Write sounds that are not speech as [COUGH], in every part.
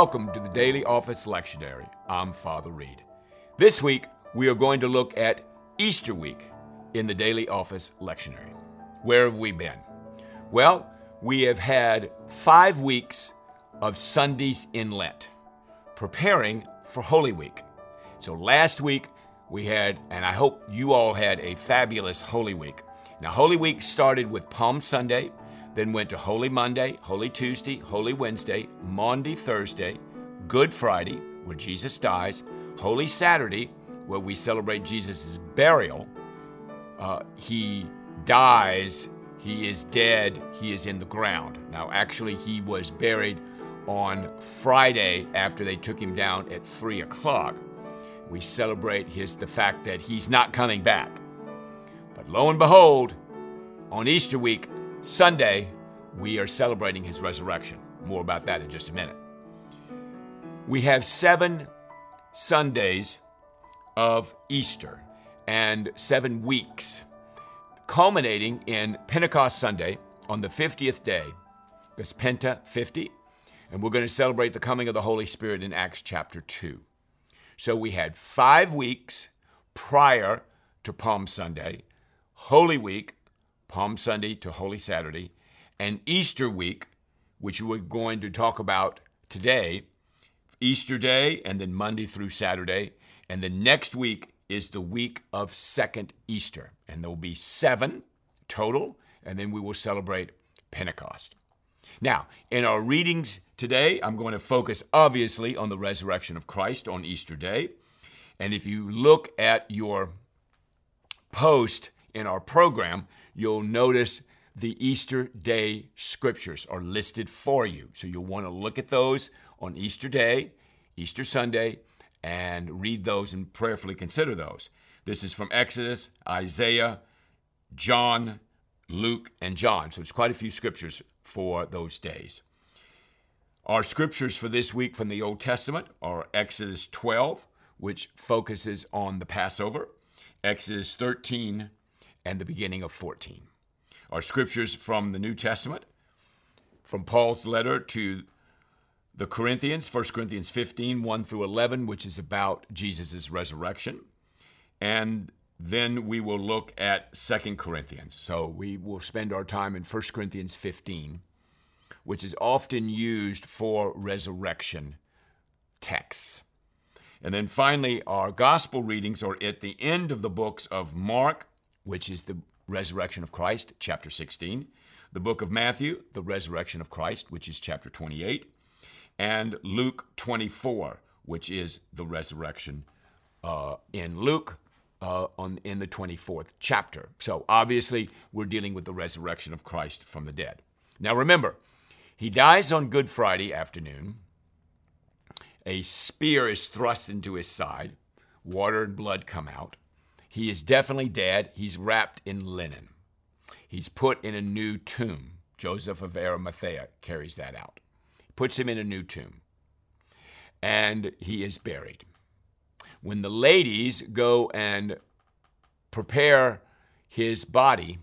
Welcome to the Daily Office Lectionary. I'm Father Reed. This week, we are going to look at Easter week in the Daily Office Lectionary. Where have we been? Well, we have had five weeks of Sundays in Lent, preparing for Holy Week. So last week, we had, and I hope you all had a fabulous Holy Week. Now, Holy Week started with Palm Sunday, then went to Holy Monday, Holy Tuesday, Holy Wednesday, Maundy Thursday, Good Friday, where Jesus dies, Holy Saturday, where we celebrate Jesus' burial. Uh, he dies, he is dead, he is in the ground. Now, actually, he was buried on Friday after they took him down at 3 o'clock. We celebrate his the fact that he's not coming back. But lo and behold, on Easter week, Sunday, we are celebrating his resurrection. More about that in just a minute. We have seven Sundays of Easter and seven weeks, culminating in Pentecost Sunday on the 50th day, because Penta 50, and we're going to celebrate the coming of the Holy Spirit in Acts chapter 2. So we had five weeks prior to Palm Sunday, Holy Week, Palm Sunday to Holy Saturday, and Easter week, which we're going to talk about today, Easter Day, and then Monday through Saturday. And the next week is the week of second Easter. And there will be seven total, and then we will celebrate Pentecost. Now, in our readings today, I'm going to focus obviously on the resurrection of Christ on Easter Day. And if you look at your post in our program, you'll notice the Easter Day scriptures are listed for you. So you'll want to look at those on Easter Day, Easter Sunday, and read those and prayerfully consider those. This is from Exodus, Isaiah, John, Luke, and John. So it's quite a few scriptures for those days. Our scriptures for this week from the Old Testament are Exodus 12, which focuses on the Passover, Exodus 13, and the beginning of 14. Our scriptures from the New Testament, from Paul's letter to the Corinthians, 1 Corinthians 15, 1 through 11, which is about Jesus' resurrection. And then we will look at 2 Corinthians. So we will spend our time in 1 Corinthians 15, which is often used for resurrection texts. And then finally, our gospel readings are at the end of the books of Mark, which is the resurrection of Christ, chapter 16, the book of Matthew, the resurrection of Christ, which is chapter 28, and Luke 24, which is the resurrection uh, in Luke uh, on, in the 24th chapter. So obviously, we're dealing with the resurrection of Christ from the dead. Now remember, he dies on Good Friday afternoon. A spear is thrust into his side, water and blood come out. He is definitely dead. He's wrapped in linen. He's put in a new tomb. Joseph of Arimathea carries that out. Puts him in a new tomb. And he is buried. When the ladies go and prepare his body,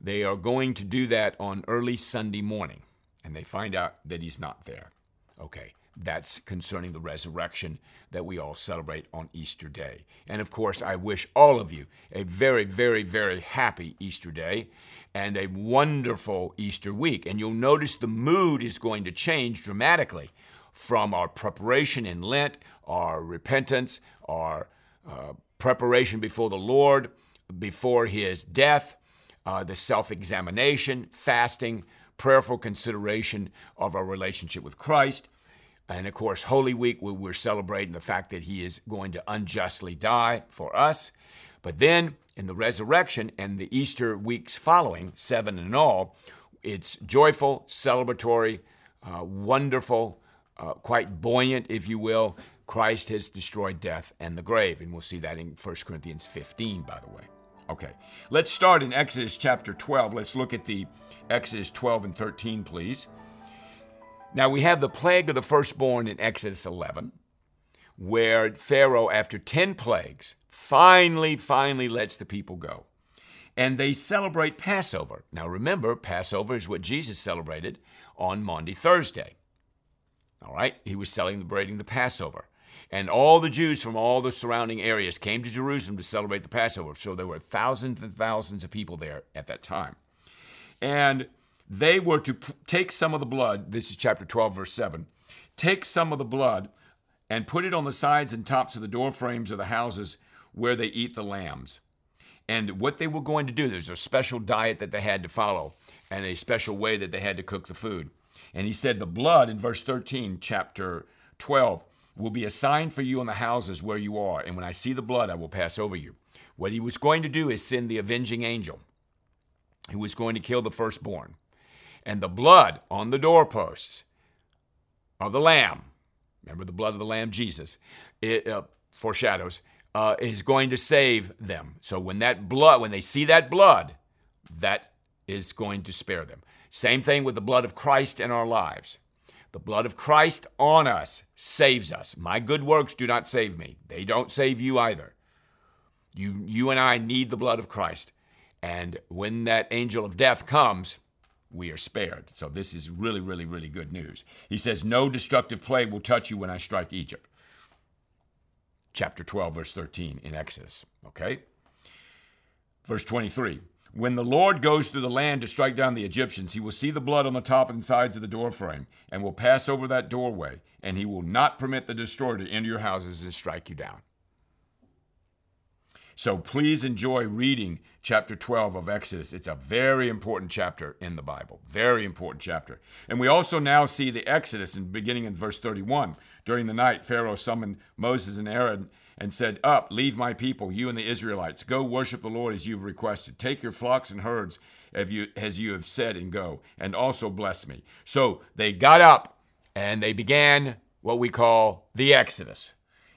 they are going to do that on early Sunday morning. And they find out that he's not there. Okay. That's concerning the resurrection that we all celebrate on Easter Day. And of course, I wish all of you a very, very, very happy Easter Day and a wonderful Easter week. And you'll notice the mood is going to change dramatically from our preparation in Lent, our repentance, our uh, preparation before the Lord, before His death, uh, the self examination, fasting, prayerful consideration of our relationship with Christ and of course, Holy Week, we're celebrating the fact that he is going to unjustly die for us. But then in the resurrection and the Easter weeks following, seven in all, it's joyful, celebratory, uh, wonderful, uh, quite buoyant, if you will. Christ has destroyed death and the grave. And we'll see that in 1 Corinthians 15, by the way. Okay, let's start in Exodus chapter 12. Let's look at the Exodus 12 and 13, please. Now we have the plague of the firstborn in Exodus 11, where Pharaoh, after 10 plagues, finally, finally lets the people go. And they celebrate Passover. Now remember, Passover is what Jesus celebrated on Maundy Thursday. All right? He was celebrating the Passover. And all the Jews from all the surrounding areas came to Jerusalem to celebrate the Passover. So there were thousands and thousands of people there at that time. And they were to take some of the blood, this is chapter 12, verse 7, take some of the blood and put it on the sides and tops of the door frames of the houses where they eat the lambs. And what they were going to do, there's a special diet that they had to follow and a special way that they had to cook the food. And he said, The blood in verse 13, chapter 12, will be a sign for you on the houses where you are. And when I see the blood, I will pass over you. What he was going to do is send the avenging angel who was going to kill the firstborn. And the blood on the doorposts of the lamb, remember the blood of the lamb, Jesus, it uh, foreshadows, uh, is going to save them. So when that blood, when they see that blood, that is going to spare them. Same thing with the blood of Christ in our lives. The blood of Christ on us saves us. My good works do not save me. They don't save you either. You, you and I need the blood of Christ. And when that angel of death comes, we are spared. So this is really, really, really good news. He says, No destructive plague will touch you when I strike Egypt. Chapter 12, verse 13 in Exodus. Okay? Verse 23 When the Lord goes through the land to strike down the Egyptians, he will see the blood on the top and sides of the doorframe and will pass over that doorway, and he will not permit the destroyer to enter your houses and strike you down. So please enjoy reading chapter 12 of Exodus. It's a very important chapter in the Bible. Very important chapter. And we also now see the Exodus in beginning in verse 31. During the night, Pharaoh summoned Moses and Aaron and said, Up, leave my people, you and the Israelites. Go worship the Lord as you've requested. Take your flocks and herds as you have said, and go, and also bless me. So they got up and they began what we call the Exodus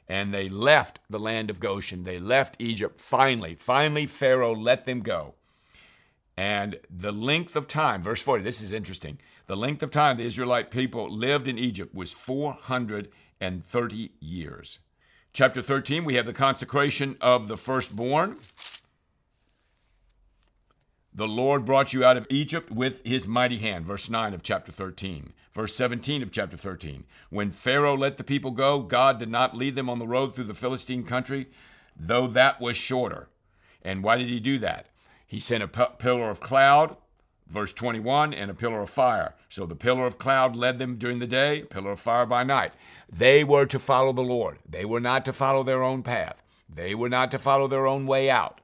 and they left the land of Goshen. They left Egypt finally. Finally, Pharaoh let them go. And the length of time, verse 40, this is interesting. The length of time the Israelite people lived in Egypt was 430 years. Chapter 13, we have the consecration of the firstborn. The Lord brought you out of Egypt with his mighty hand. Verse 9 of chapter 13. Verse 17 of chapter 13. When Pharaoh let the people go, God did not lead them on the road through the Philistine country, though that was shorter. And why did he do that? He sent a p- pillar of cloud, verse 21, and a pillar of fire. So the pillar of cloud led them during the day, pillar of fire by night. They were to follow the Lord. They were not to follow their own path. They were not to follow their own way out.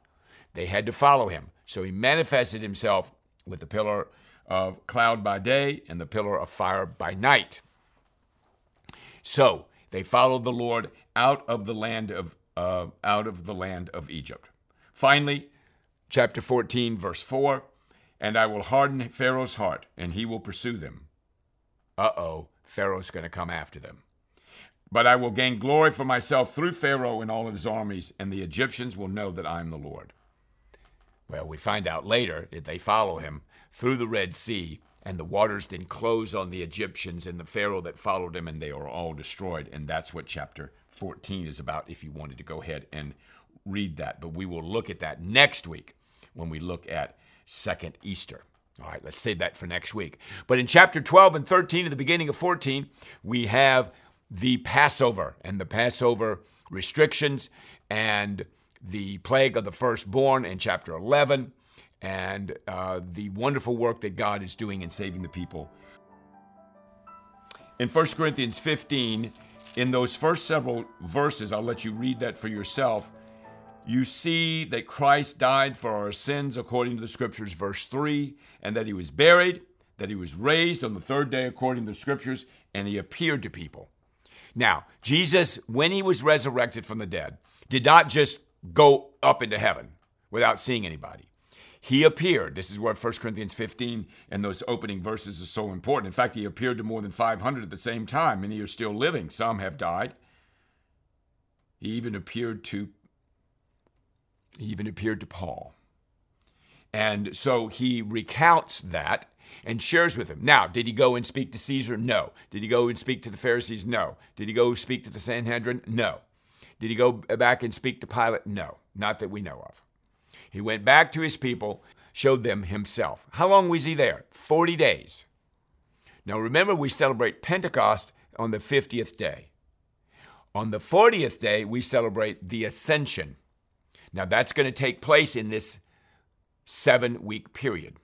They had to follow him. So he manifested himself with the pillar of cloud by day and the pillar of fire by night. So they followed the Lord out of the land of uh, out of the land of Egypt. Finally, chapter 14, verse 4, and I will harden Pharaoh's heart, and he will pursue them. Uh-oh, Pharaoh's going to come after them. But I will gain glory for myself through Pharaoh and all of his armies, and the Egyptians will know that I am the Lord. Well, we find out later that they follow him through the Red Sea, and the waters then close on the Egyptians and the Pharaoh that followed him, and they are all destroyed. And that's what chapter 14 is about if you wanted to go ahead and read that. But we will look at that next week when we look at Second Easter. All right, let's save that for next week. But in chapter 12 and 13, at the beginning of 14, we have the Passover and the Passover restrictions and the plague of the firstborn in chapter 11, and uh, the wonderful work that God is doing in saving the people. In 1 Corinthians 15, in those first several verses, I'll let you read that for yourself. You see that Christ died for our sins according to the scriptures, verse 3, and that he was buried, that he was raised on the third day according to the scriptures, and he appeared to people. Now, Jesus, when he was resurrected from the dead, did not just go up into heaven without seeing anybody. He appeared. This is where 1 Corinthians 15 and those opening verses are so important. In fact, he appeared to more than 500 at the same time. Many are still living, some have died. He even appeared to he even appeared to Paul. And so he recounts that and shares with him. Now, did he go and speak to Caesar? No. Did he go and speak to the Pharisees? No. Did he go speak to the Sanhedrin? No. Did he go back and speak to Pilate? No, not that we know of. He went back to his people, showed them himself. How long was he there? 40 days. Now remember, we celebrate Pentecost on the 50th day. On the 40th day, we celebrate the ascension. Now, that's going to take place in this seven week period.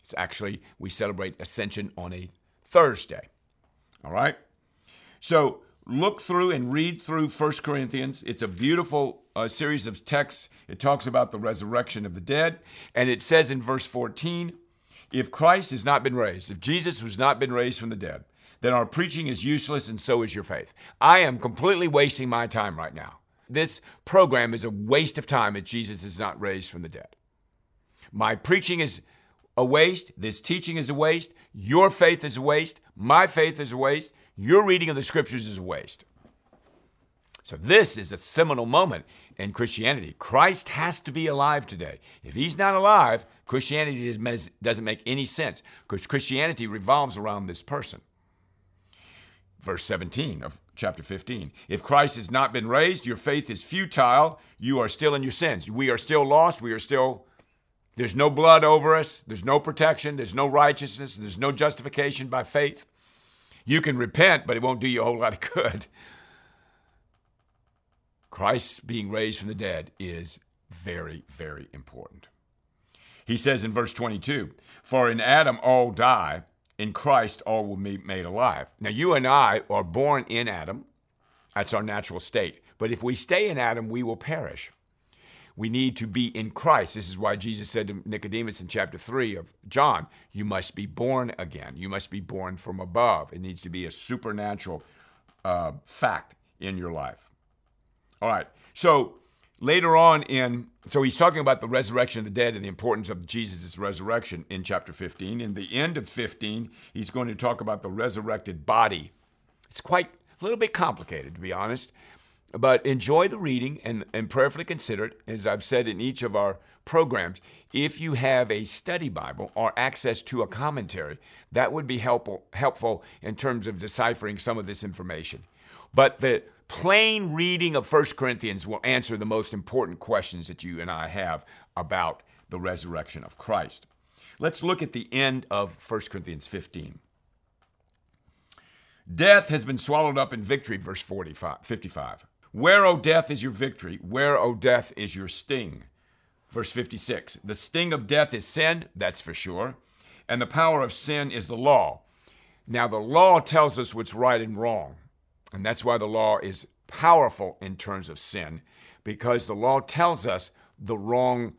It's actually, we celebrate ascension on a Thursday. All right? So, look through and read through 1 Corinthians. It's a beautiful uh, series of texts. It talks about the resurrection of the dead. And it says in verse 14 if Christ has not been raised, if Jesus has not been raised from the dead, then our preaching is useless and so is your faith. I am completely wasting my time right now. This program is a waste of time if Jesus is not raised from the dead. My preaching is a waste. This teaching is a waste. Your faith is a waste. My faith is a waste. Your reading of the scriptures is a waste. So, this is a seminal moment in Christianity. Christ has to be alive today. If he's not alive, Christianity doesn't make any sense because Christianity revolves around this person. Verse 17 of chapter 15. If Christ has not been raised, your faith is futile. You are still in your sins. We are still lost. We are still, there's no blood over us. There's no protection. There's no righteousness. There's no justification by faith. You can repent, but it won't do you a whole lot of good. Christ being raised from the dead is very, very important. He says in verse 22 For in Adam all die, in Christ all will be made alive. Now, you and I are born in Adam. That's our natural state. But if we stay in Adam, we will perish. We need to be in Christ. This is why Jesus said to Nicodemus in chapter 3 of John, You must be born again. You must be born from above. It needs to be a supernatural uh, fact in your life. All right. So later on in, so he's talking about the resurrection of the dead and the importance of Jesus' resurrection in chapter 15. In the end of 15, he's going to talk about the resurrected body. It's quite a little bit complicated, to be honest, but enjoy the reading and, and prayerfully consider it. As I've said in each of our programs, if you have a study Bible or access to a commentary, that would be helpful, helpful in terms of deciphering some of this information. But the plain reading of 1 Corinthians will answer the most important questions that you and I have about the resurrection of Christ. Let's look at the end of 1 Corinthians 15. Death has been swallowed up in victory, verse 45, 55. Where, O death, is your victory? Where, O death, is your sting? Verse 56. The sting of death is sin, that's for sure, and the power of sin is the law. Now, the law tells us what's right and wrong. And that's why the law is powerful in terms of sin, because the law tells us the wrong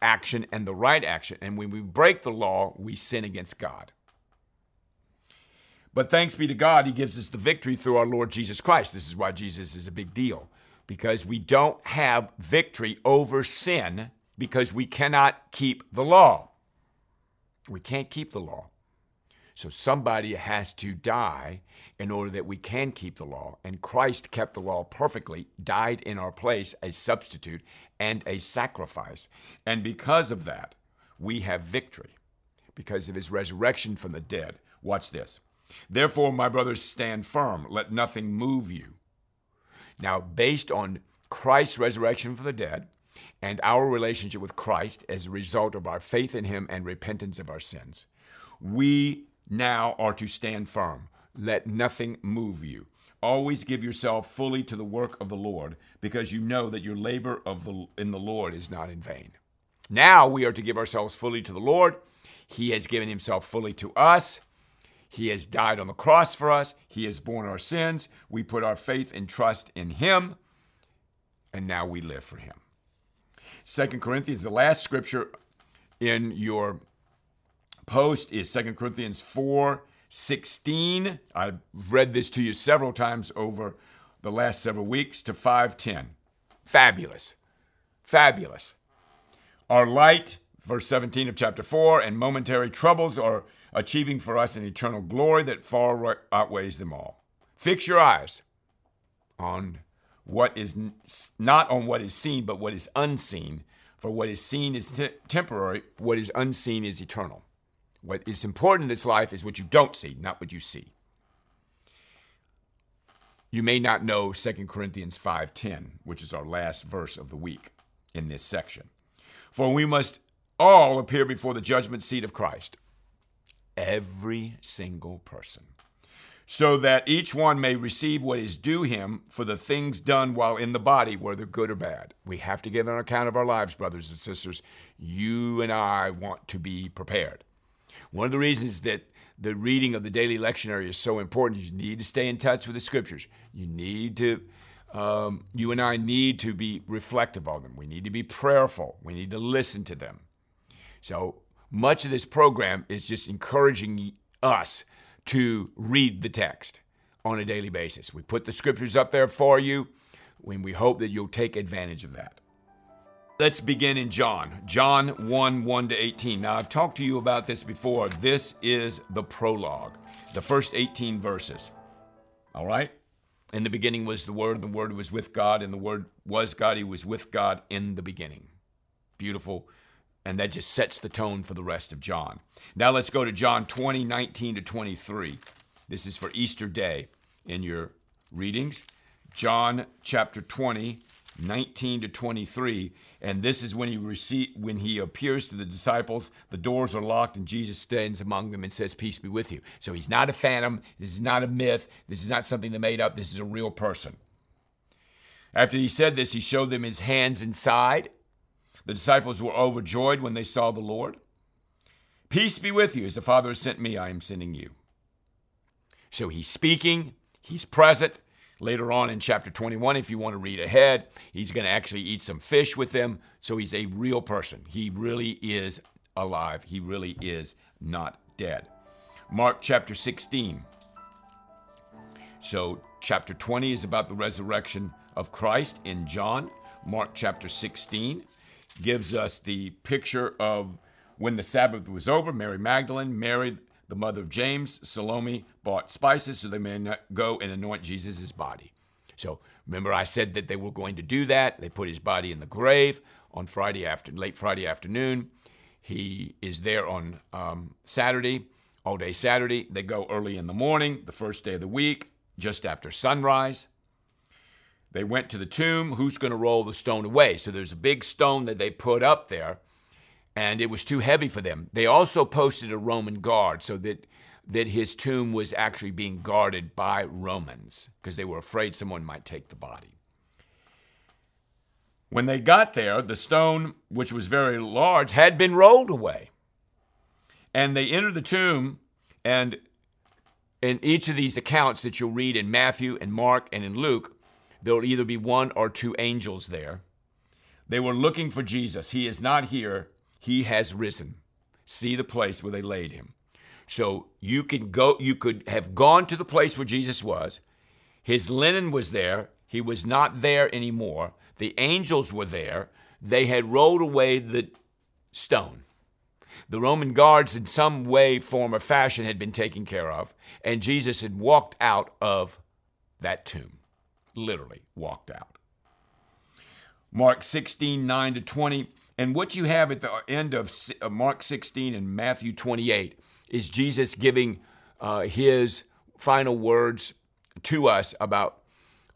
action and the right action. And when we break the law, we sin against God. But thanks be to God, He gives us the victory through our Lord Jesus Christ. This is why Jesus is a big deal, because we don't have victory over sin because we cannot keep the law. We can't keep the law. So somebody has to die in order that we can keep the law. And Christ kept the law perfectly, died in our place, a substitute and a sacrifice. And because of that, we have victory because of his resurrection from the dead. Watch this. Therefore, my brothers, stand firm. Let nothing move you. Now, based on Christ's resurrection from the dead and our relationship with Christ as a result of our faith in him and repentance of our sins, we now are to stand firm. Let nothing move you. Always give yourself fully to the work of the Lord, because you know that your labor of the, in the Lord is not in vain. Now we are to give ourselves fully to the Lord. He has given himself fully to us. He has died on the cross for us. He has borne our sins. We put our faith and trust in him, and now we live for him. Second Corinthians, the last scripture in your post is Second Corinthians 4 16. I've read this to you several times over the last several weeks to 510. Fabulous. Fabulous. Our light, verse 17 of chapter 4, and momentary troubles are achieving for us an eternal glory that far outweighs them all. Fix your eyes on what is not on what is seen, but what is unseen. For what is seen is te- temporary, what is unseen is eternal. What is important in this life is what you don't see, not what you see. You may not know 2 Corinthians 5:10, which is our last verse of the week in this section. For we must all appear before the judgment seat of Christ. Every single person. so that each one may receive what is due him for the things done while in the body, whether good or bad. We have to give an account of our lives, brothers and sisters. You and I want to be prepared. One of the reasons that the reading of the daily lectionary is so important you need to stay in touch with the scriptures. You need to, um, you and I need to be reflective of them. We need to be prayerful. We need to listen to them. So much of this program is just encouraging us to read the text on a daily basis. We put the scriptures up there for you, and we hope that you'll take advantage of that. Let's begin in John. John 1 1 to 18. Now, I've talked to you about this before. This is the prologue, the first 18 verses. All right? In the beginning was the Word, the Word was with God, and the Word was God. He was with God in the beginning. Beautiful and that just sets the tone for the rest of John. Now let's go to John 20, 19 to 23. This is for Easter Day in your readings. John chapter 20, 19 to 23. And this is when he receive, when he appears to the disciples, the doors are locked, and Jesus stands among them and says, Peace be with you. So he's not a phantom, this is not a myth, this is not something they made up, this is a real person. After he said this, he showed them his hands and side. The disciples were overjoyed when they saw the Lord. Peace be with you. As the Father has sent me, I am sending you. So he's speaking, he's present. Later on in chapter 21, if you want to read ahead, he's going to actually eat some fish with them. So he's a real person. He really is alive. He really is not dead. Mark chapter 16. So, chapter 20 is about the resurrection of Christ in John. Mark chapter 16 gives us the picture of when the Sabbath was over, Mary Magdalene, Mary, the mother of James, Salome bought spices so they may go and anoint Jesus' body. So remember, I said that they were going to do that. They put his body in the grave on Friday after late Friday afternoon. He is there on um, Saturday, all day Saturday. They go early in the morning, the first day of the week, just after sunrise. They went to the tomb. Who's going to roll the stone away? So there's a big stone that they put up there, and it was too heavy for them. They also posted a Roman guard so that that his tomb was actually being guarded by Romans because they were afraid someone might take the body. When they got there, the stone, which was very large, had been rolled away. And they entered the tomb, and in each of these accounts that you'll read in Matthew and Mark and in Luke, there will either be one or two angels there. They were looking for Jesus. He is not here, he has risen. See the place where they laid him. So you could go you could have gone to the place where Jesus was. His linen was there. He was not there anymore. The angels were there. They had rolled away the stone. The Roman guards, in some way, form, or fashion, had been taken care of, and Jesus had walked out of that tomb literally walked out. Mark 16, 9 to 20. And what you have at the end of Mark 16 and Matthew 28 is Jesus giving uh, his final words to us about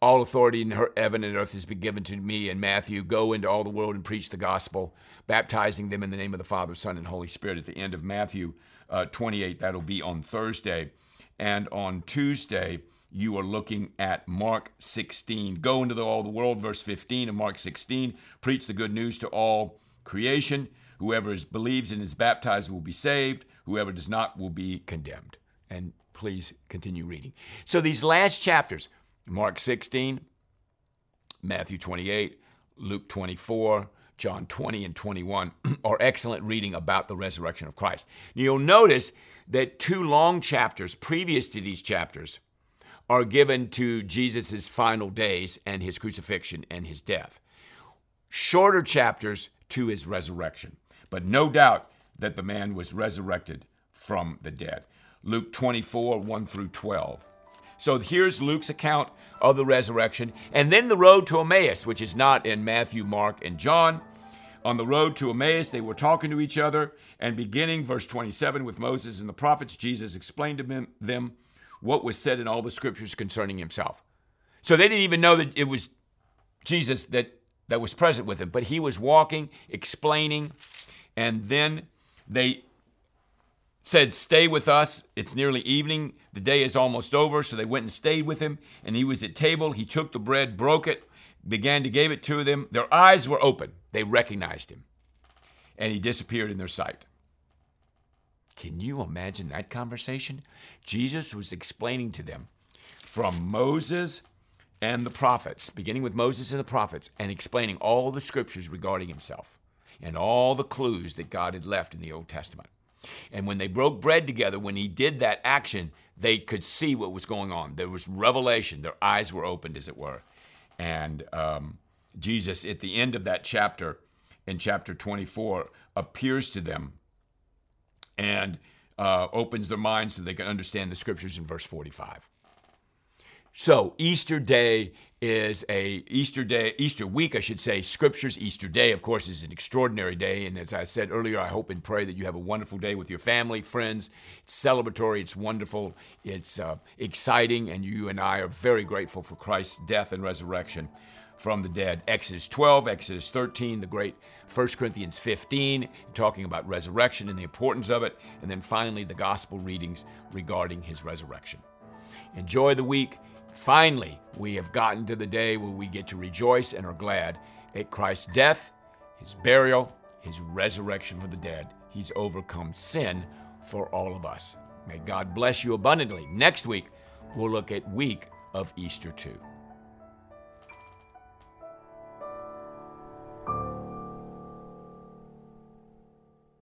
all authority in heaven and earth has been given to me. And Matthew, go into all the world and preach the gospel, baptizing them in the name of the Father, Son, and Holy Spirit. At the end of Matthew uh, 28, that'll be on Thursday. And on Tuesday, you are looking at Mark 16. Go into the, all the world, verse 15 of Mark 16. Preach the good news to all creation. Whoever is, believes and is baptized will be saved. Whoever does not will be condemned. And please continue reading. So these last chapters, Mark 16, Matthew 28, Luke 24, John 20 and 21 [CLEARS THROAT] are excellent reading about the resurrection of Christ. You'll notice that two long chapters previous to these chapters are given to Jesus' final days and his crucifixion and his death. Shorter chapters to his resurrection, but no doubt that the man was resurrected from the dead. Luke 24, 1 through 12. So here's Luke's account of the resurrection, and then the road to Emmaus, which is not in Matthew, Mark, and John. On the road to Emmaus, they were talking to each other, and beginning verse 27 with Moses and the prophets, Jesus explained to them what was said in all the scriptures concerning himself. So they didn't even know that it was Jesus that, that was present with him, but he was walking, explaining, and then they said, Stay with us. It's nearly evening. The day is almost over. So they went and stayed with him. And he was at table. He took the bread, broke it, began to give it to them. Their eyes were open. They recognized him. And he disappeared in their sight. Can you imagine that conversation? Jesus was explaining to them from Moses and the prophets, beginning with Moses and the prophets, and explaining all the scriptures regarding himself and all the clues that God had left in the Old Testament. And when they broke bread together, when he did that action, they could see what was going on. There was revelation. Their eyes were opened, as it were. And um, Jesus, at the end of that chapter, in chapter 24, appears to them and uh, opens their minds so they can understand the scriptures in verse 45. So Easter Day is a Easter day, Easter week, I should say. Scriptures Easter Day, of course, is an extraordinary day, and as I said earlier, I hope and pray that you have a wonderful day with your family, friends. It's celebratory, it's wonderful, it's uh, exciting, and you and I are very grateful for Christ's death and resurrection from the dead. Exodus 12, Exodus 13, the great 1 Corinthians 15, talking about resurrection and the importance of it, and then finally the gospel readings regarding his resurrection. Enjoy the week. Finally, we have gotten to the day where we get to rejoice and are glad at Christ's death, his burial, his resurrection from the dead. He's overcome sin for all of us. May God bless you abundantly. Next week, we'll look at week of Easter 2.